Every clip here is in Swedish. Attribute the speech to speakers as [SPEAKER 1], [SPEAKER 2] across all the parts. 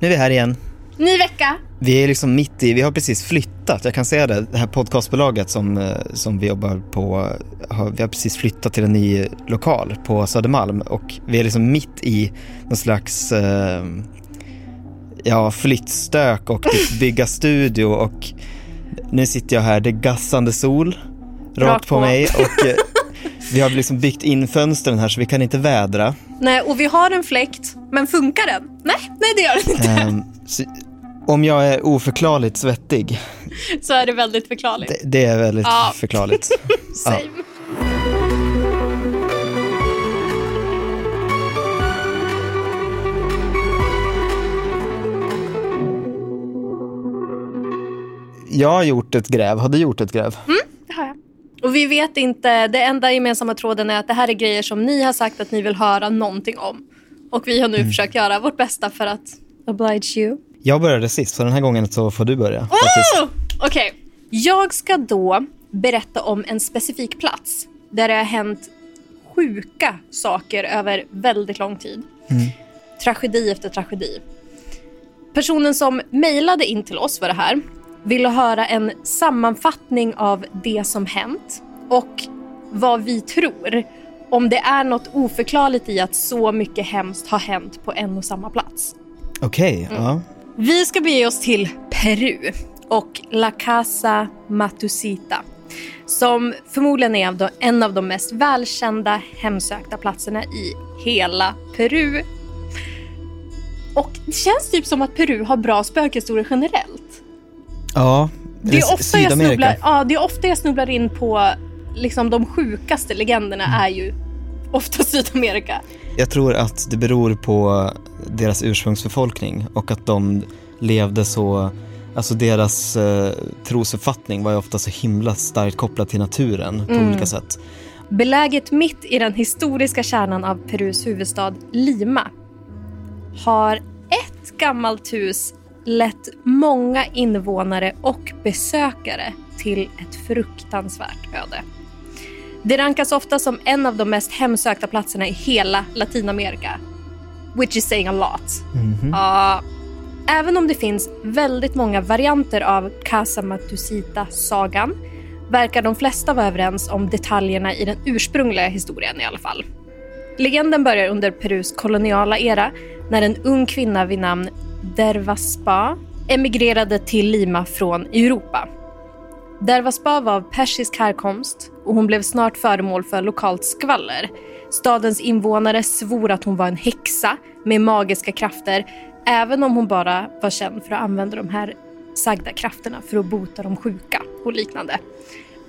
[SPEAKER 1] Nu är vi här igen.
[SPEAKER 2] Ny vecka.
[SPEAKER 1] Vi är liksom mitt i, vi har precis flyttat. Jag kan säga det, det här podcastbolaget som, eh, som vi jobbar på, har, vi har precis flyttat till en ny lokal på Södermalm och vi är liksom mitt i någon slags eh, ja, flyttstök och typ bygga studio och nu sitter jag här, det är gassande sol rakt, på
[SPEAKER 2] på.
[SPEAKER 1] mig och eh, vi har liksom byggt in fönstren här så vi kan inte vädra.
[SPEAKER 2] Nej, och vi har en fläkt, men funkar den? Nej, nej det gör den inte.
[SPEAKER 1] Ehm, så, om jag är oförklarligt svettig,
[SPEAKER 2] Så är det väldigt förklarligt.
[SPEAKER 1] det, det är väldigt
[SPEAKER 2] Ja.
[SPEAKER 1] förklarligt. ja.
[SPEAKER 2] Same.
[SPEAKER 1] Jag har gjort ett gräv, har du gjort ett gräv?
[SPEAKER 2] Jag. Och vi vet inte, det enda gemensamma tråden är att det här är grejer som ni har sagt att ni vill höra någonting om. Och vi har nu försökt göra vårt bästa för att oblige you.
[SPEAKER 1] Jag började sist, så den här gången så får du börja.
[SPEAKER 2] Oh! Okej, jag ska då berätta om en specifik plats där det har hänt sjuka saker över väldigt lång tid. Tragedi efter tragedi. Personen som mejlade in till oss för det här ville höra en sammanfattning av det som hänt och vad vi tror om det är något oförklarligt i att så mycket hemskt har hänt på en och samma plats.
[SPEAKER 1] Okej,
[SPEAKER 2] Mm.
[SPEAKER 1] ja.
[SPEAKER 2] Vi ska bege oss till Peru och La Casa Matusita som förmodligen är en av de mest välkända hemsökta platserna i hela Peru. Och det känns typ som att Peru har bra spökhistorier generellt.
[SPEAKER 1] Ja,
[SPEAKER 2] Det är, ofta jag snubblar, ja, det är ofta jag snubblar in på liksom de sjukaste legenderna
[SPEAKER 1] Mm.
[SPEAKER 2] är ju ofta Sydamerika.
[SPEAKER 1] Jag tror att det beror på deras ursprungsbefolkning och att de levde så, alltså deras eh, trosuppfattning var ju ofta så himla starkt kopplad till naturen på
[SPEAKER 2] Mm.
[SPEAKER 1] olika sätt.
[SPEAKER 2] Beläget mitt i den historiska kärnan av Perus huvudstad Lima har ett gammalt hus lett många invånare och besökare till ett fruktansvärt öde. Det rankas ofta som en av de mest hemsökta platserna i hela Latinamerika. Which is saying a lot. Ja, även om det finns väldigt många varianter av Casa Matusita-sagan verkar de flesta vara överens om detaljerna i den ursprungliga historien i alla fall. Legenden börjar under Perus koloniala era när en ung kvinna vid namn Dervaspa emigrerade till Lima från Europa. Dervaspa var av persisk härkomst och hon blev snart föremål för lokalt skvaller. Stadens invånare svor att hon var en häxa med magiska krafter även om hon bara var känd för att använda de här sagda krafterna för att bota de sjuka och liknande.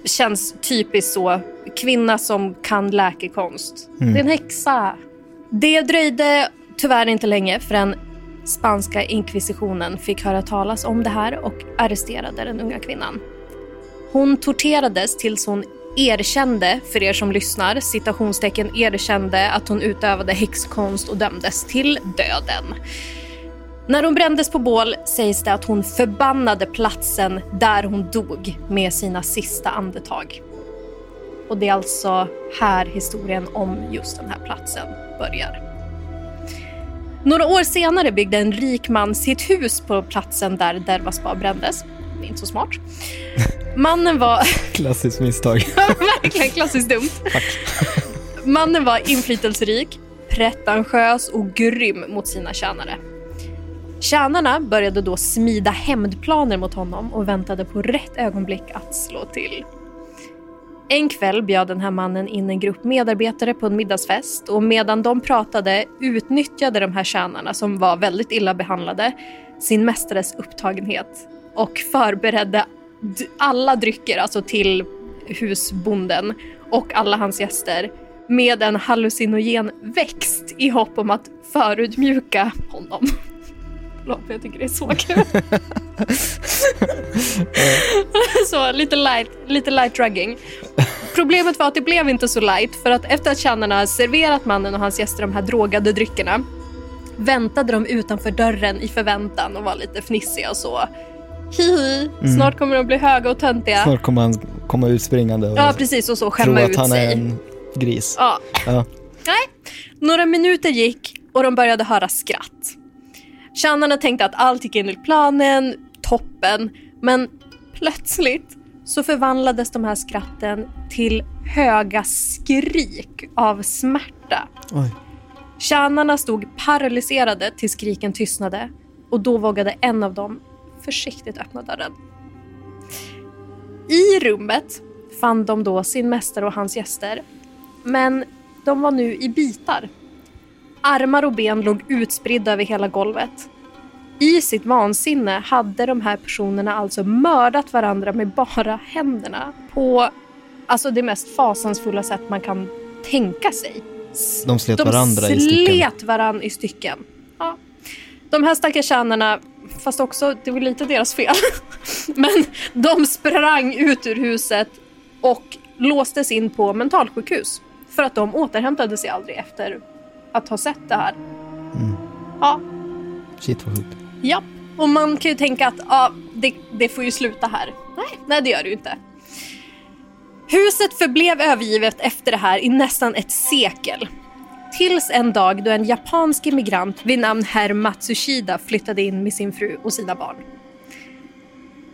[SPEAKER 2] Känns typiskt så. Kvinna som kan läkekonst. Det är en häxa. Det dröjde tyvärr inte länge förrän spanska inkvisitionen fick höra talas om det här och arresterade den unga kvinnan. Hon torterades tills hon erkände, för er som lyssnar, citationstecken erkände att hon utövade häxkonst och dömdes till döden. När hon brändes på bål sägs det att hon förbannade platsen där hon dog med sina sista andetag. Och det är alltså här historien om just den här platsen börjar. Några år senare byggde en rik man sitt hus på platsen där Dervaspa brändes. Det är inte så smart. Mannen var...
[SPEAKER 1] Klassiskt misstag.
[SPEAKER 2] Verkligen klassiskt dumt. Mannen var inflytelserik, pretentiös och grym mot sina tjänare. Tjänarna började då smida hämndplaner mot honom och väntade på rätt ögonblick att slå till. En kväll bjöd den här mannen in en grupp medarbetare på en middagsfest och medan de pratade utnyttjade de här tjänarna, som var väldigt illa behandlade, sin mästares upptagenhet och förberedde alla drycker, alltså till husbonden och alla hans gäster med en hallucinogen växt i hopp om att förutmjuka honom. Men jag tycker det är så kul. så lite light, lite light drugging. Problemet var att det blev inte så light för att efter att tjänarna serverat mannen och hans gäster de här drogade dryckerna väntade de utanför dörren i förväntan och var lite fnissiga och så. Hihi, snart kommer de bli höga och töntiga.
[SPEAKER 1] Snart kommer han komma ut springande och
[SPEAKER 2] Ja, precis. Och så
[SPEAKER 1] tro
[SPEAKER 2] skämma
[SPEAKER 1] att
[SPEAKER 2] ut
[SPEAKER 1] han
[SPEAKER 2] sig.
[SPEAKER 1] är en gris.
[SPEAKER 2] Ja.
[SPEAKER 1] Ja.
[SPEAKER 2] Nej. Några minuter gick och de började höra skratt. Tjänarna tänkte att allt gick enligt planen, toppen, men plötsligt så förvandlades de här skratten till höga skrik av smärta.
[SPEAKER 1] Oj.
[SPEAKER 2] Tjänarna stod paralyserade tills skriken tystnade och då vågade en av dem försiktigt öppna dörren. I rummet fann de då sin mästare och hans gäster, men de var nu i bitar. Armar och ben låg utspridda över hela golvet. I sitt vansinne hade de här personerna alltså mördat varandra med bara händerna på alltså det mest fasansfulla sätt man kan tänka sig.
[SPEAKER 1] De slet
[SPEAKER 2] De
[SPEAKER 1] varandra i stycken.
[SPEAKER 2] slet varandra i stycken. Ja. De här stackars tjänarna, fast också, det var lite deras fel, men de sprang ut ur huset och låstes in på mentalsjukhus för att de återhämtade sig aldrig efter att ha sett det här. Ja,
[SPEAKER 1] Shit vad sjukt.
[SPEAKER 2] Ja, och man kan ju tänka att ja, det, det får ju sluta här. Nej, nej, det gör det ju inte. Huset förblev övergivet efter det här i nästan ett sekel. Tills en dag då en japansk immigrant vid namn herr Matsushida flyttade in med sin fru och sina barn.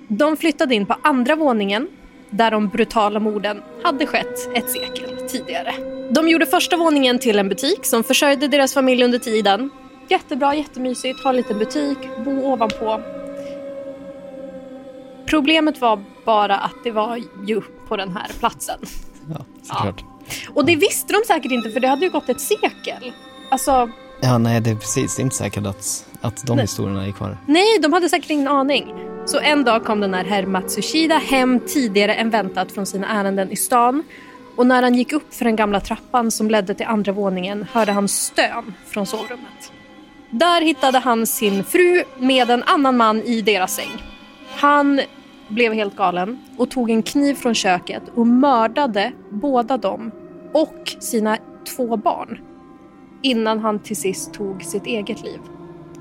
[SPEAKER 2] De flyttade in på andra våningen där de brutala morden hade skett ett sekel tidigare. De gjorde första våningen till en butik som försörjde deras familj under tiden. Jättebra, jättemysigt, ha en liten butik, bo ovanpå. Problemet var bara att det var ju på den här platsen.
[SPEAKER 1] Ja, såklart.
[SPEAKER 2] Och det visste de säkert inte för det hade ju gått ett sekel. Alltså,
[SPEAKER 1] Ja, nej, det är precis. Det är inte säkert att, att de
[SPEAKER 2] Nej.
[SPEAKER 1] historierna är kvar.
[SPEAKER 2] nej, de hade säkert ingen aning. Så en dag kom den här herr Matsushida hem tidigare än väntat från sina ärenden i stan. Och när han gick upp för den gamla trappan som ledde till andra våningen hörde han stön från sovrummet. Där hittade han sin fru med en annan man i deras säng. Han blev helt galen och tog en kniv från köket och mördade båda dem och sina två barn innan han till sist tog sitt eget liv.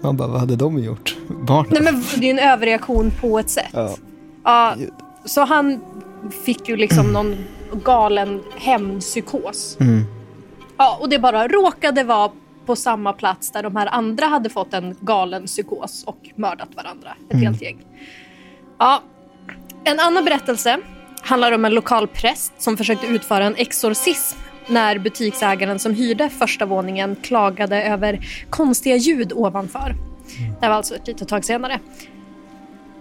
[SPEAKER 1] Man bara, vad hade de gjort? Barn?
[SPEAKER 2] Nej men det är en överreaktion på ett sätt.
[SPEAKER 1] Ja.
[SPEAKER 2] Ja, så han fick ju liksom någon galen hämndpsykos.
[SPEAKER 1] Mm.
[SPEAKER 2] Ja, och det bara råkade vara på samma plats där de här andra hade fått en galen psykos och mördat varandra. Ett helt gäng. Ja. En annan berättelse handlar om en lokal präst som försökte utföra en exorcism när butiksägaren som hyrde första våningen klagade över konstiga ljud ovanför. Det var alltså ett litet tag senare.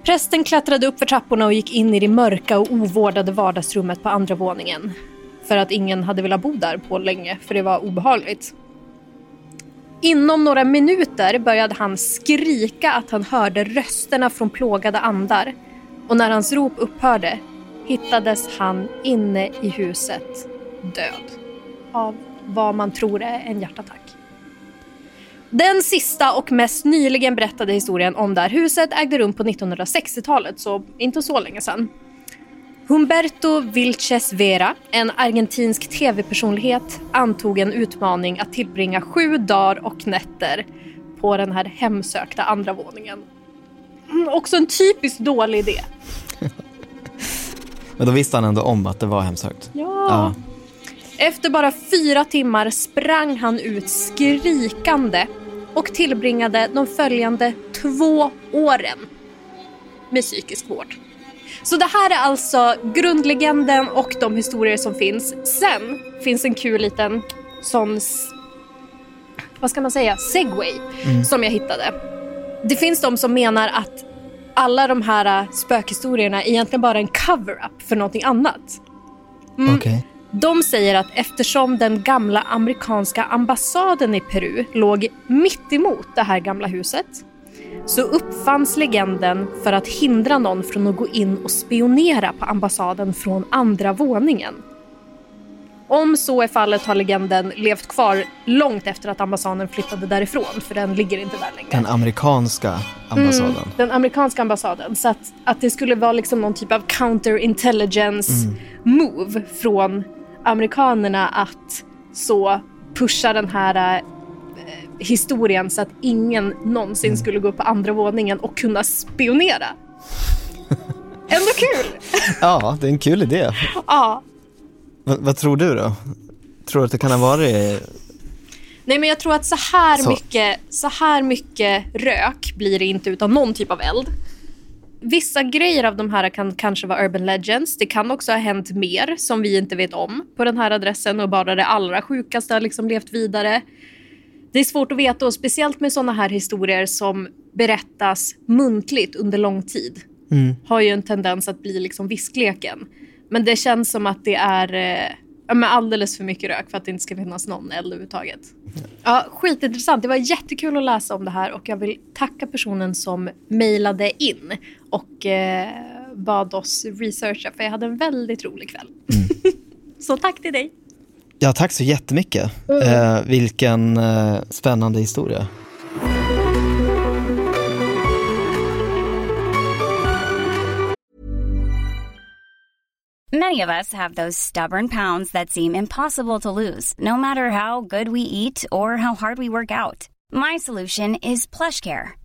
[SPEAKER 2] Prästen klättrade upp för trapporna och gick in i det mörka och ovårdade vardagsrummet på andra våningen. För att ingen hade velat bo där på länge, för det var obehagligt. Inom några minuter började han skrika att han hörde rösterna från plågade andar. Och när hans rop upphörde hittades han inne i huset död. Av vad man tror är en hjärtattack. Den sista och mest nyligen berättade historien om det här huset ägde rum på 1960-talet, så inte så länge sedan. Humberto Vilches Vera, en argentinsk tv-personlighet, antog en utmaning att tillbringa sju dagar och nätter på den här hemsökta andra våningen. Mm, också en typiskt dålig idé.
[SPEAKER 1] Men då visste han ändå om att det var hemsökt.
[SPEAKER 2] Ja. Efter bara fyra timmar sprang han ut skrikande och tillbringade de följande två åren med psykisk vård. Så det här är alltså grundlegenden och de historier som finns. Sen finns en kul liten sån, vad ska man säga, segway som jag hittade. Det finns de som menar att alla de här spökhistorierna är egentligen bara en cover-up för någonting annat.
[SPEAKER 1] Okej.
[SPEAKER 2] De säger att eftersom den gamla amerikanska ambassaden i Peru låg mitt emot det här gamla huset så uppfanns legenden för att hindra någon från att gå in och spionera på ambassaden från andra våningen. Om så är fallet har legenden levt kvar långt efter att ambassaden flyttade därifrån, för den ligger inte där längre.
[SPEAKER 1] Den amerikanska ambassaden.
[SPEAKER 2] Den amerikanska ambassaden. Så att, att det skulle vara liksom någon typ av counterintelligence move från amerikanerna att så pusha den här eh, historien så att ingen någonsin skulle gå upp på andra våningen och kunna spionera. Ändå kul!
[SPEAKER 1] Ja, det är en kul idé.
[SPEAKER 2] Ja.
[SPEAKER 1] vad, vad tror du då? Tror du att det kan ha varit...
[SPEAKER 2] Nej men jag tror att så här,
[SPEAKER 1] Så.
[SPEAKER 2] Mycket, så här mycket rök blir det inte utan någon typ av eld. Vissa grejer av de här kan kanske vara urban legends. Det kan också ha hänt mer som vi inte vet om på den här adressen och bara det allra sjukaste har liksom levt vidare. Det är svårt att veta och speciellt med sådana här historier som berättas muntligt under lång tid. Har ju en tendens att bli liksom viskleken. Men det känns som att det är eh, alldeles för mycket rök för att det inte ska finnas någon eld överhuvudtaget. Ja, skitintressant. Det var jättekul att läsa om det här och jag vill tacka personen som mejlade in och eh, bad oss researcha för jag hade en väldigt rolig kväll. så tack till dig.
[SPEAKER 1] Ja, tack så jättemycket. Eh, vilken eh, spännande historia.
[SPEAKER 3] Many of us have those stubborn pounds that seem impossible to lose, no matter how good we eat or how hard we work out. My solution is PlushCare.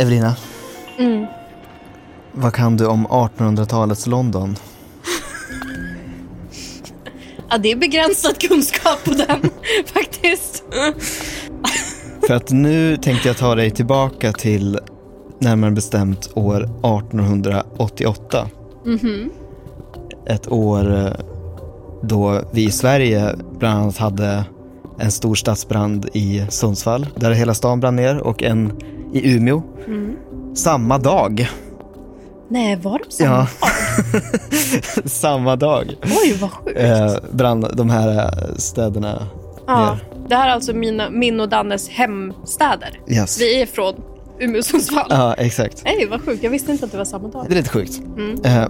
[SPEAKER 1] Evelina, vad kan du om 1800-talets London?
[SPEAKER 2] Ja, det är begränsad kunskap på den faktiskt.
[SPEAKER 1] För att nu tänkte jag ta dig tillbaka till närmare bestämt år 1888. Ett år eh, då vi i Sverige bland annat hade en stor stadsbrand i Sundsvall där hela stan brann ner och en i Umeå. Samma dag.
[SPEAKER 2] Nej, var de samma?
[SPEAKER 1] Ja. Samma dag
[SPEAKER 2] Oj, vad sjukt.
[SPEAKER 1] eh, brann de här eh, städerna
[SPEAKER 2] ja.
[SPEAKER 1] ner.
[SPEAKER 2] Det här är alltså mina, min och Dannes hemstäder.
[SPEAKER 1] Yes.
[SPEAKER 2] Vi är från Umeå Sundsvall.
[SPEAKER 1] Ja, exakt.
[SPEAKER 2] Nej, vad sjukt. Jag visste inte att det var samma dag.
[SPEAKER 1] Det är lite sjukt. Eh,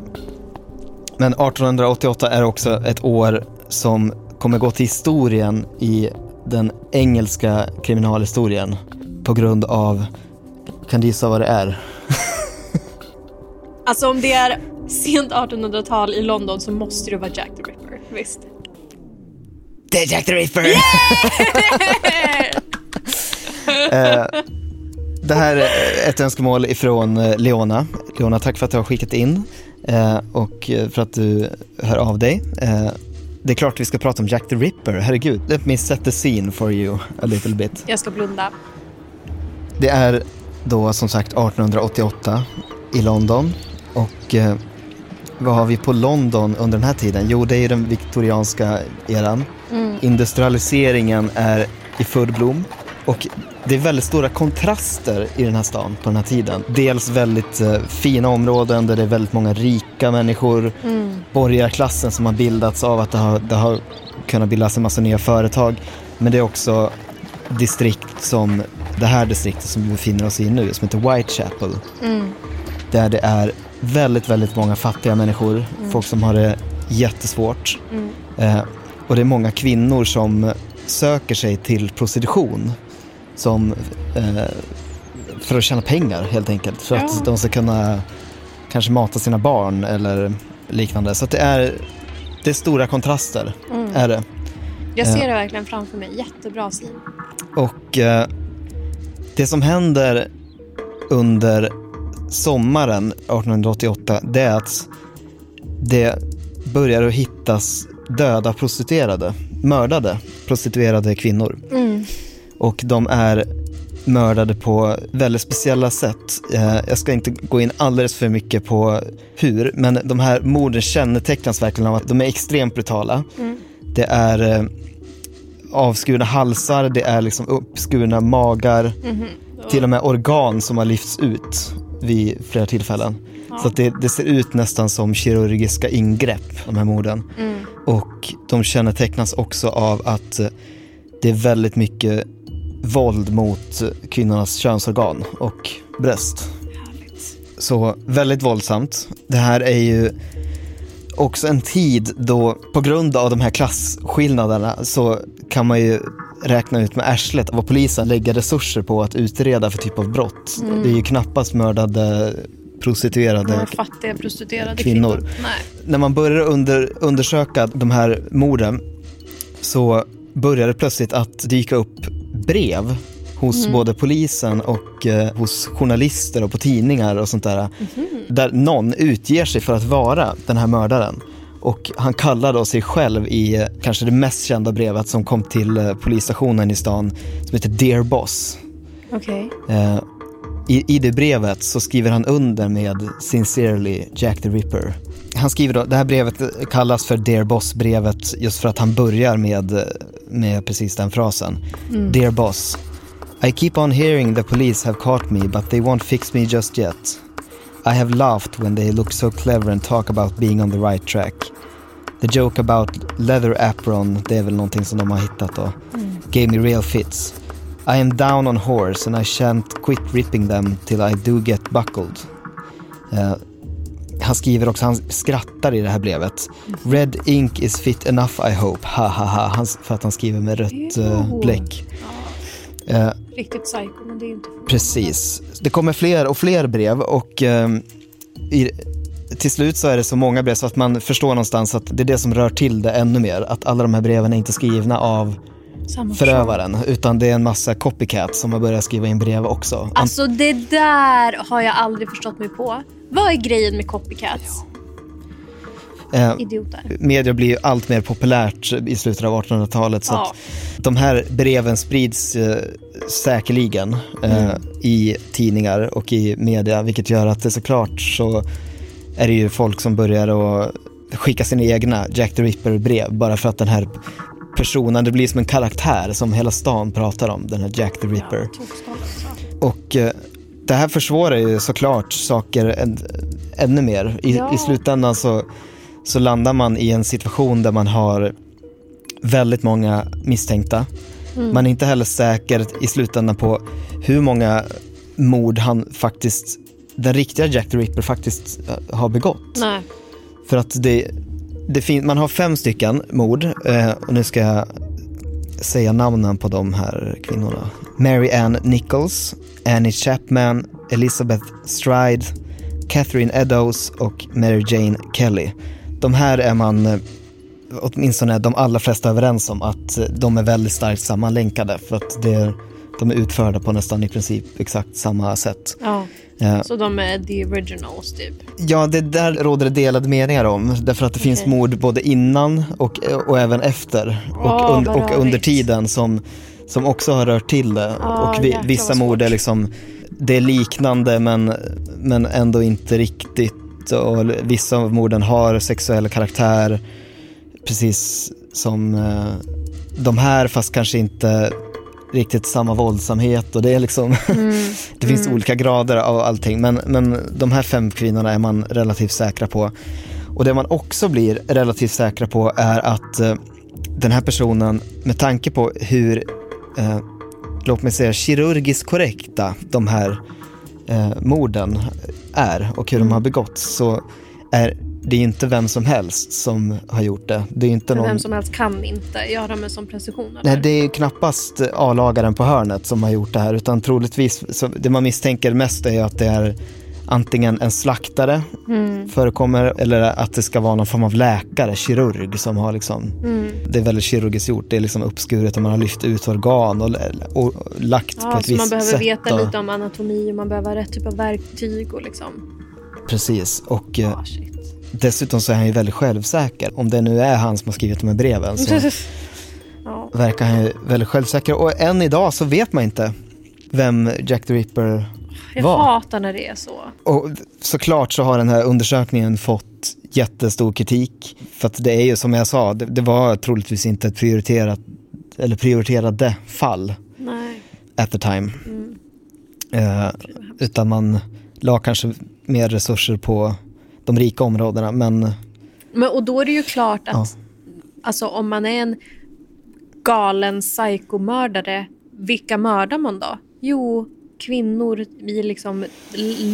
[SPEAKER 1] Men 1888 är också ett år som kommer gå till historien i den engelska kriminalhistorien på grund av, kan du gissa vad det är?
[SPEAKER 2] Alltså om det är sent 1800-tal i London så måste det vara Jack the Ripper. Visst.
[SPEAKER 1] Det är Jack the Ripper! Eh, det här är ett önskemål ifrån eh, Leona. Leona, tack för att du har skickat in eh, och för att du hör av dig. Det är klart vi ska prata om Jack the Ripper, herregud. Let me set the scene for you a little bit.
[SPEAKER 2] Jag ska blunda.
[SPEAKER 1] Det är då som sagt 1888 i London och eh, vad har vi på London under den här tiden? Jo, det är ju den viktorianska eran. Mm. Industrialiseringen är i full blom och det är väldigt stora kontraster i den här stan på den här tiden. Dels väldigt eh, fina områden där det är väldigt många rika människor. Mm. Borgarklassen som har bildats av att det har, det har kunnat bildas en massa nya företag. Men det är också distrikt som det här distriktet som vi befinner oss i nu, som heter Whitechapel. Mm. Där det är väldigt, väldigt många fattiga människor, mm. folk som har det jättesvårt. Mm. Eh, och det är många kvinnor som söker sig till prostitution som, eh, för att tjäna pengar helt enkelt. För ja. att de ska kunna kanske mata sina barn eller liknande. Så det är, det är stora kontraster. Mm. Är det.
[SPEAKER 2] Jag ser det verkligen framför mig. Jättebra syn.
[SPEAKER 1] Och eh, det som händer under sommaren 1888 det är att det börjar att hittas döda prostituerade, mördade prostituerade kvinnor. Mm. Och de är mördade på väldigt speciella sätt. Eh, jag ska inte gå in alldeles för mycket på hur, men de här morden kännetecknas verkligen av att de är extremt brutala. Mm. Det är eh, avskurna halsar, det är liksom uppskurna magar, mm. till och med organ som har lyfts ut vid flera tillfällen. Ja. Så det, det, ser ut nästan som kirurgiska ingrepp, de här morden. Mm. Och de kännetecknas också av att det är väldigt mycket våld mot kvinnornas könsorgan och bröst. Så väldigt våldsamt. Det här är ju också en tid då, på grund av de här klasskillnaderna, så kan man ju räkna ut med arslet vad polisen lägger resurser på att utreda för typ av brott. Mm. Det är ju knappast mördade prostituerade,
[SPEAKER 2] ja, fattiga prostituerade
[SPEAKER 1] kvinnor. kvinnor. När man börjar under, undersöka de här morden så börjar det plötsligt att dyka upp brev hos mm. både polisen och eh, hos journalister och på tidningar och sånt där. Mm. Där någon utger sig för att vara den här mördaren. Och han kallar då sig själv i eh, kanske det mest kända brevet som kom till eh, polisstationen i stan som heter Dear Boss.
[SPEAKER 2] Okay.
[SPEAKER 1] Eh, i, I det brevet så skriver han under med Sincerely Jack the Ripper. Han skriver då, det här brevet kallas för Dear Boss-brevet just för att han börjar med, med precis den frasen. Mm. Dear Boss, I keep on hearing the police have caught me but they won't fix me just yet. I have laughed when they look so clever and talk about being on the right track. The joke about leather apron, det är väl någonting som de har hittat då, mm. gave me real fits. I am down on horse and I shan't quit ripping them till I do get buckled. Uh, han skriver också, han skrattar i det här brevet. Red ink is fit enough I hope, ha ha ha, han, för att han skriver med rött uh, bläck.
[SPEAKER 2] Uh, Riktigt psycho, men det är inte...
[SPEAKER 1] Precis. Det kommer fler och fler brev och uh, i, till slut så är det så många brev så att man förstår någonstans att det är det som rör till det ännu mer. Att alla de här breven är inte skrivna av Samma förövaren, utan det är en massa copycats som har börjat skriva in brev också.
[SPEAKER 2] Alltså det där har jag aldrig förstått mig på. Vad är grejen med copycats?
[SPEAKER 1] Eh, Idioter. Media blir ju allt mer populärt i slutet av 1800-talet så ja. att de här breven sprids eh, säkerligen eh, mm. i tidningar och i media vilket gör att det såklart så är det ju folk som börjar att skicka sina egna Jack the Ripper-brev bara för att den här personen, det blir som en karaktär som hela stan pratar om, den här Jack the Ripper. Ja, och eh, det här försvårar ju såklart saker än, ännu mer. I, ja. I slutändan så, så landar man i en situation där man har väldigt många misstänkta. Mm. Man är inte heller säker i slutändan på hur många mord han faktiskt, den riktiga Jack the Ripper faktiskt eh, har begått.
[SPEAKER 2] Nej.
[SPEAKER 1] För att det, det man har fem stycken mord eh, och nu ska jag säga namnen på de här kvinnorna. Mary Ann Nichols, Annie Chapman, Elizabeth Stride, Catherine Eddowes och Mary Jane Kelly. De här är man, eh, åtminstone de allra flesta överens om att eh, de är väldigt starkt sammanlänkade för att det är, de är utförda på nästan i princip exakt samma sätt.
[SPEAKER 2] Ja.
[SPEAKER 1] Eh,
[SPEAKER 2] Så de är the originals typ.
[SPEAKER 1] Ja, det där råder det delade meningar om. Därför att det finns
[SPEAKER 2] Okej.
[SPEAKER 1] mord både innan och, och även efter. Och,
[SPEAKER 2] Åh,
[SPEAKER 1] und, och under tiden som, som också har rört till det.
[SPEAKER 2] Ah,
[SPEAKER 1] och vi, vissa mord är liksom, det är liknande men, men ändå inte riktigt. Och vissa av morden har sexuell karaktär. Precis som eh, de här fast kanske inte riktigt samma våldsamhet och det är liksom, det finns olika grader av allting men, men de här fem kvinnorna är man relativt säkra på. Och det man också blir relativt säkra på är att eh, den här personen med tanke på hur, eh, låt mig säga kirurgiskt korrekta de här eh, morden är och hur de har begåtts så är det inte vem som helst som har gjort det. Det är inte någon...
[SPEAKER 2] Vem som helst kan inte göra med sån precision. eller?
[SPEAKER 1] Nej, det är knappast A-lagaren på hörnet som har gjort det här, utan troligtvis, så det man misstänker mest är att det är antingen en slaktare förekommer, eller att det ska vara någon form av läkare, kirurg som har liksom, det är väldigt kirurgiskt gjort, det är liksom uppskuret och man har lyft ut organ och, och lagt på
[SPEAKER 2] Ja,
[SPEAKER 1] ett
[SPEAKER 2] så man
[SPEAKER 1] visst
[SPEAKER 2] behöver
[SPEAKER 1] sätt.
[SPEAKER 2] veta
[SPEAKER 1] och,
[SPEAKER 2] lite om anatomi och man behöver ha rätt typ av verktyg och liksom.
[SPEAKER 1] Precis, och
[SPEAKER 2] shit.
[SPEAKER 1] dessutom så är han ju väldigt självsäker. Om det nu är han som har skrivit de här breven så
[SPEAKER 2] ja.
[SPEAKER 1] verkar han ju väldigt självsäker. Och än idag så vet man inte vem Jack the Ripper
[SPEAKER 2] Jag
[SPEAKER 1] var.
[SPEAKER 2] hatar när det är så.
[SPEAKER 1] Och såklart så har den här undersökningen fått jättestor kritik. För att det är ju som jag sa, det, det var troligtvis inte ett prioriterat, eller prioriterade fall
[SPEAKER 2] Nej.
[SPEAKER 1] at the time. Eh, utan man la kanske mer resurser på de rika områdena. Men
[SPEAKER 2] Men, och då är det ju klart att
[SPEAKER 1] Ja.
[SPEAKER 2] alltså, om man är en galen psykomördare, vilka mördar man då? Jo, kvinnor i liksom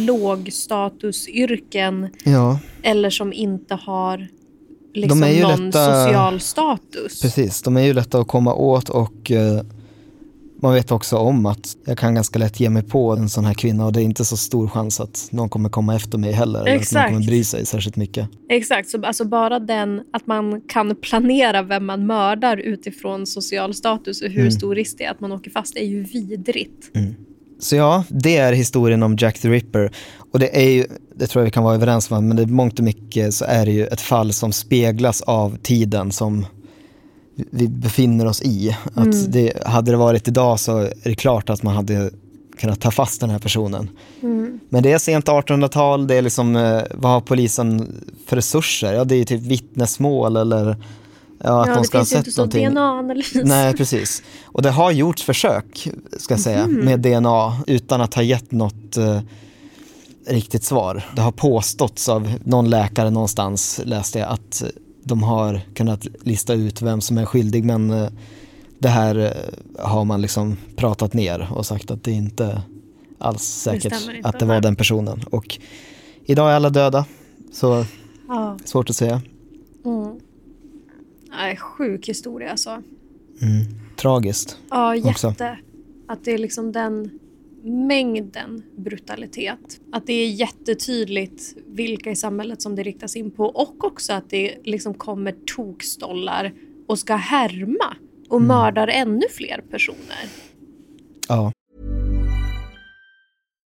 [SPEAKER 2] lågstatusyrken
[SPEAKER 1] ja,
[SPEAKER 2] eller som inte har liksom
[SPEAKER 1] är ju
[SPEAKER 2] någon
[SPEAKER 1] lätta-
[SPEAKER 2] social status.
[SPEAKER 1] precis. De är ju lätta att komma åt och eh, man vet också om att jag kan ganska lätt ge mig på en sån här kvinna och det är inte så stor chans att någon kommer komma efter mig heller. Eller att någon
[SPEAKER 2] Exakt.
[SPEAKER 1] kommer bry sig särskilt mycket.
[SPEAKER 2] Exakt, så alltså bara den att man kan planera vem man mördar utifrån social status och hur
[SPEAKER 1] Mm.
[SPEAKER 2] stor risk det är att man åker fast är ju vidrigt.
[SPEAKER 1] Så ja, det är historien om Jack the Ripper. Och det är ju, det tror jag vi kan vara överens om, men det är mångt och mycket så är det ju ett fall som speglas av tiden som vi befinner oss i. Att det, hade det varit idag så är det klart att man hade kunnat ta fast den här personen. Men det är sent 1800-tal, det är liksom, eh, vad har polisen för resurser? Ja, det är ju typ vittnesmål eller ja, att
[SPEAKER 2] ja,
[SPEAKER 1] de
[SPEAKER 2] det
[SPEAKER 1] ska ha sett någonting.
[SPEAKER 2] DNA-analys.
[SPEAKER 1] Nej, precis. Och det har gjorts försök, ska jag säga,
[SPEAKER 2] Mhm.
[SPEAKER 1] med DNA utan att ha gett något eh, riktigt svar. Det har påståtts av någon läkare någonstans, läste jag, att de har kunnat lista ut vem som är skyldig men eh, det här eh, har man liksom pratat ner och sagt att det inte alls säkert
[SPEAKER 2] inte,
[SPEAKER 1] att det var den personen. Och idag är alla döda, så
[SPEAKER 2] Ja.
[SPEAKER 1] svårt att säga.
[SPEAKER 2] Mm. Nej, sjuk historia alltså.
[SPEAKER 1] Tragiskt.
[SPEAKER 2] Ja,
[SPEAKER 1] Också.
[SPEAKER 2] jätte. Att det är liksom den mängden brutalitet. Att det är jättetydligt vilka i samhället som det riktas in på och också att det liksom kommer tokstollar och ska härma och
[SPEAKER 1] Mm.
[SPEAKER 2] mördar ännu fler personer.
[SPEAKER 1] Ja.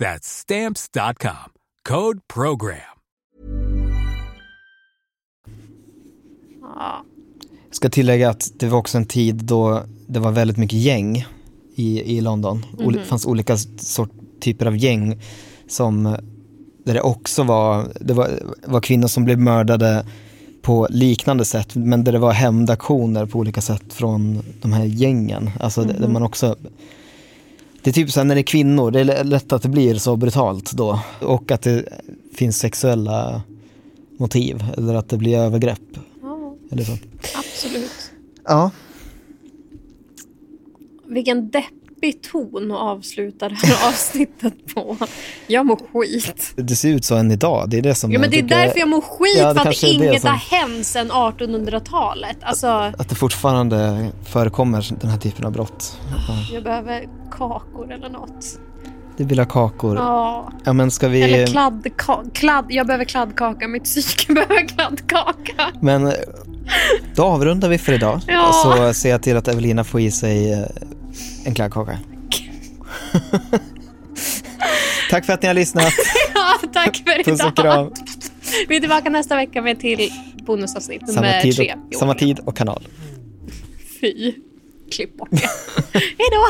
[SPEAKER 4] That's Stamps.com. Code PROGRAM.
[SPEAKER 2] Ja.
[SPEAKER 1] Jag ska tillägga att det var också en tid då det var väldigt mycket gäng i, i London. Det fanns olika sort, typer av gäng som där det också var, det var, var kvinnor som blev mördade på liknande sätt men där det var hämndaktioner på olika sätt från de här gängen. Alltså där man också det är typ så här när det är kvinnor, det är lätt att det blir så brutalt då. Och att det finns sexuella motiv eller att det blir övergrepp.
[SPEAKER 2] ja,
[SPEAKER 1] Eller så.
[SPEAKER 2] absolut.
[SPEAKER 1] Ja,
[SPEAKER 2] Vilken deppig ton att avsluta det här avsnittet på. Jag mår skit.
[SPEAKER 1] det ser ut så än idag. Det är det som
[SPEAKER 2] Ja, men det är därför jag mår skit,
[SPEAKER 1] Ja,
[SPEAKER 2] för att inget
[SPEAKER 1] som-
[SPEAKER 2] har hänt sedan 1800-talet. Alltså,
[SPEAKER 1] Att det fortfarande förekommer den här typen av brott. Ja.
[SPEAKER 2] jag behöver kakor eller något.
[SPEAKER 1] Du vill ha kakor.
[SPEAKER 2] Ja.
[SPEAKER 1] Ja men ska vi...
[SPEAKER 2] Eller kladdka- kladd. Jag behöver kladdkaka. Mitt psyke behöver kladdkaka.
[SPEAKER 1] Men då avrundar vi för idag.
[SPEAKER 2] Ja.
[SPEAKER 1] Så ser jag till att Evelina får i sig eh, en kladdkaka. Tack för att ni har lyssnat.
[SPEAKER 2] Ja, tack för
[SPEAKER 1] Puss och
[SPEAKER 2] idag.
[SPEAKER 1] kram.
[SPEAKER 2] Vi är tillbaka nästa vecka med till bonusavsnitt nummer
[SPEAKER 1] tid,
[SPEAKER 2] tre.
[SPEAKER 1] och, samma tid och kanal.
[SPEAKER 2] Fy. Klipp bort det. Hej då.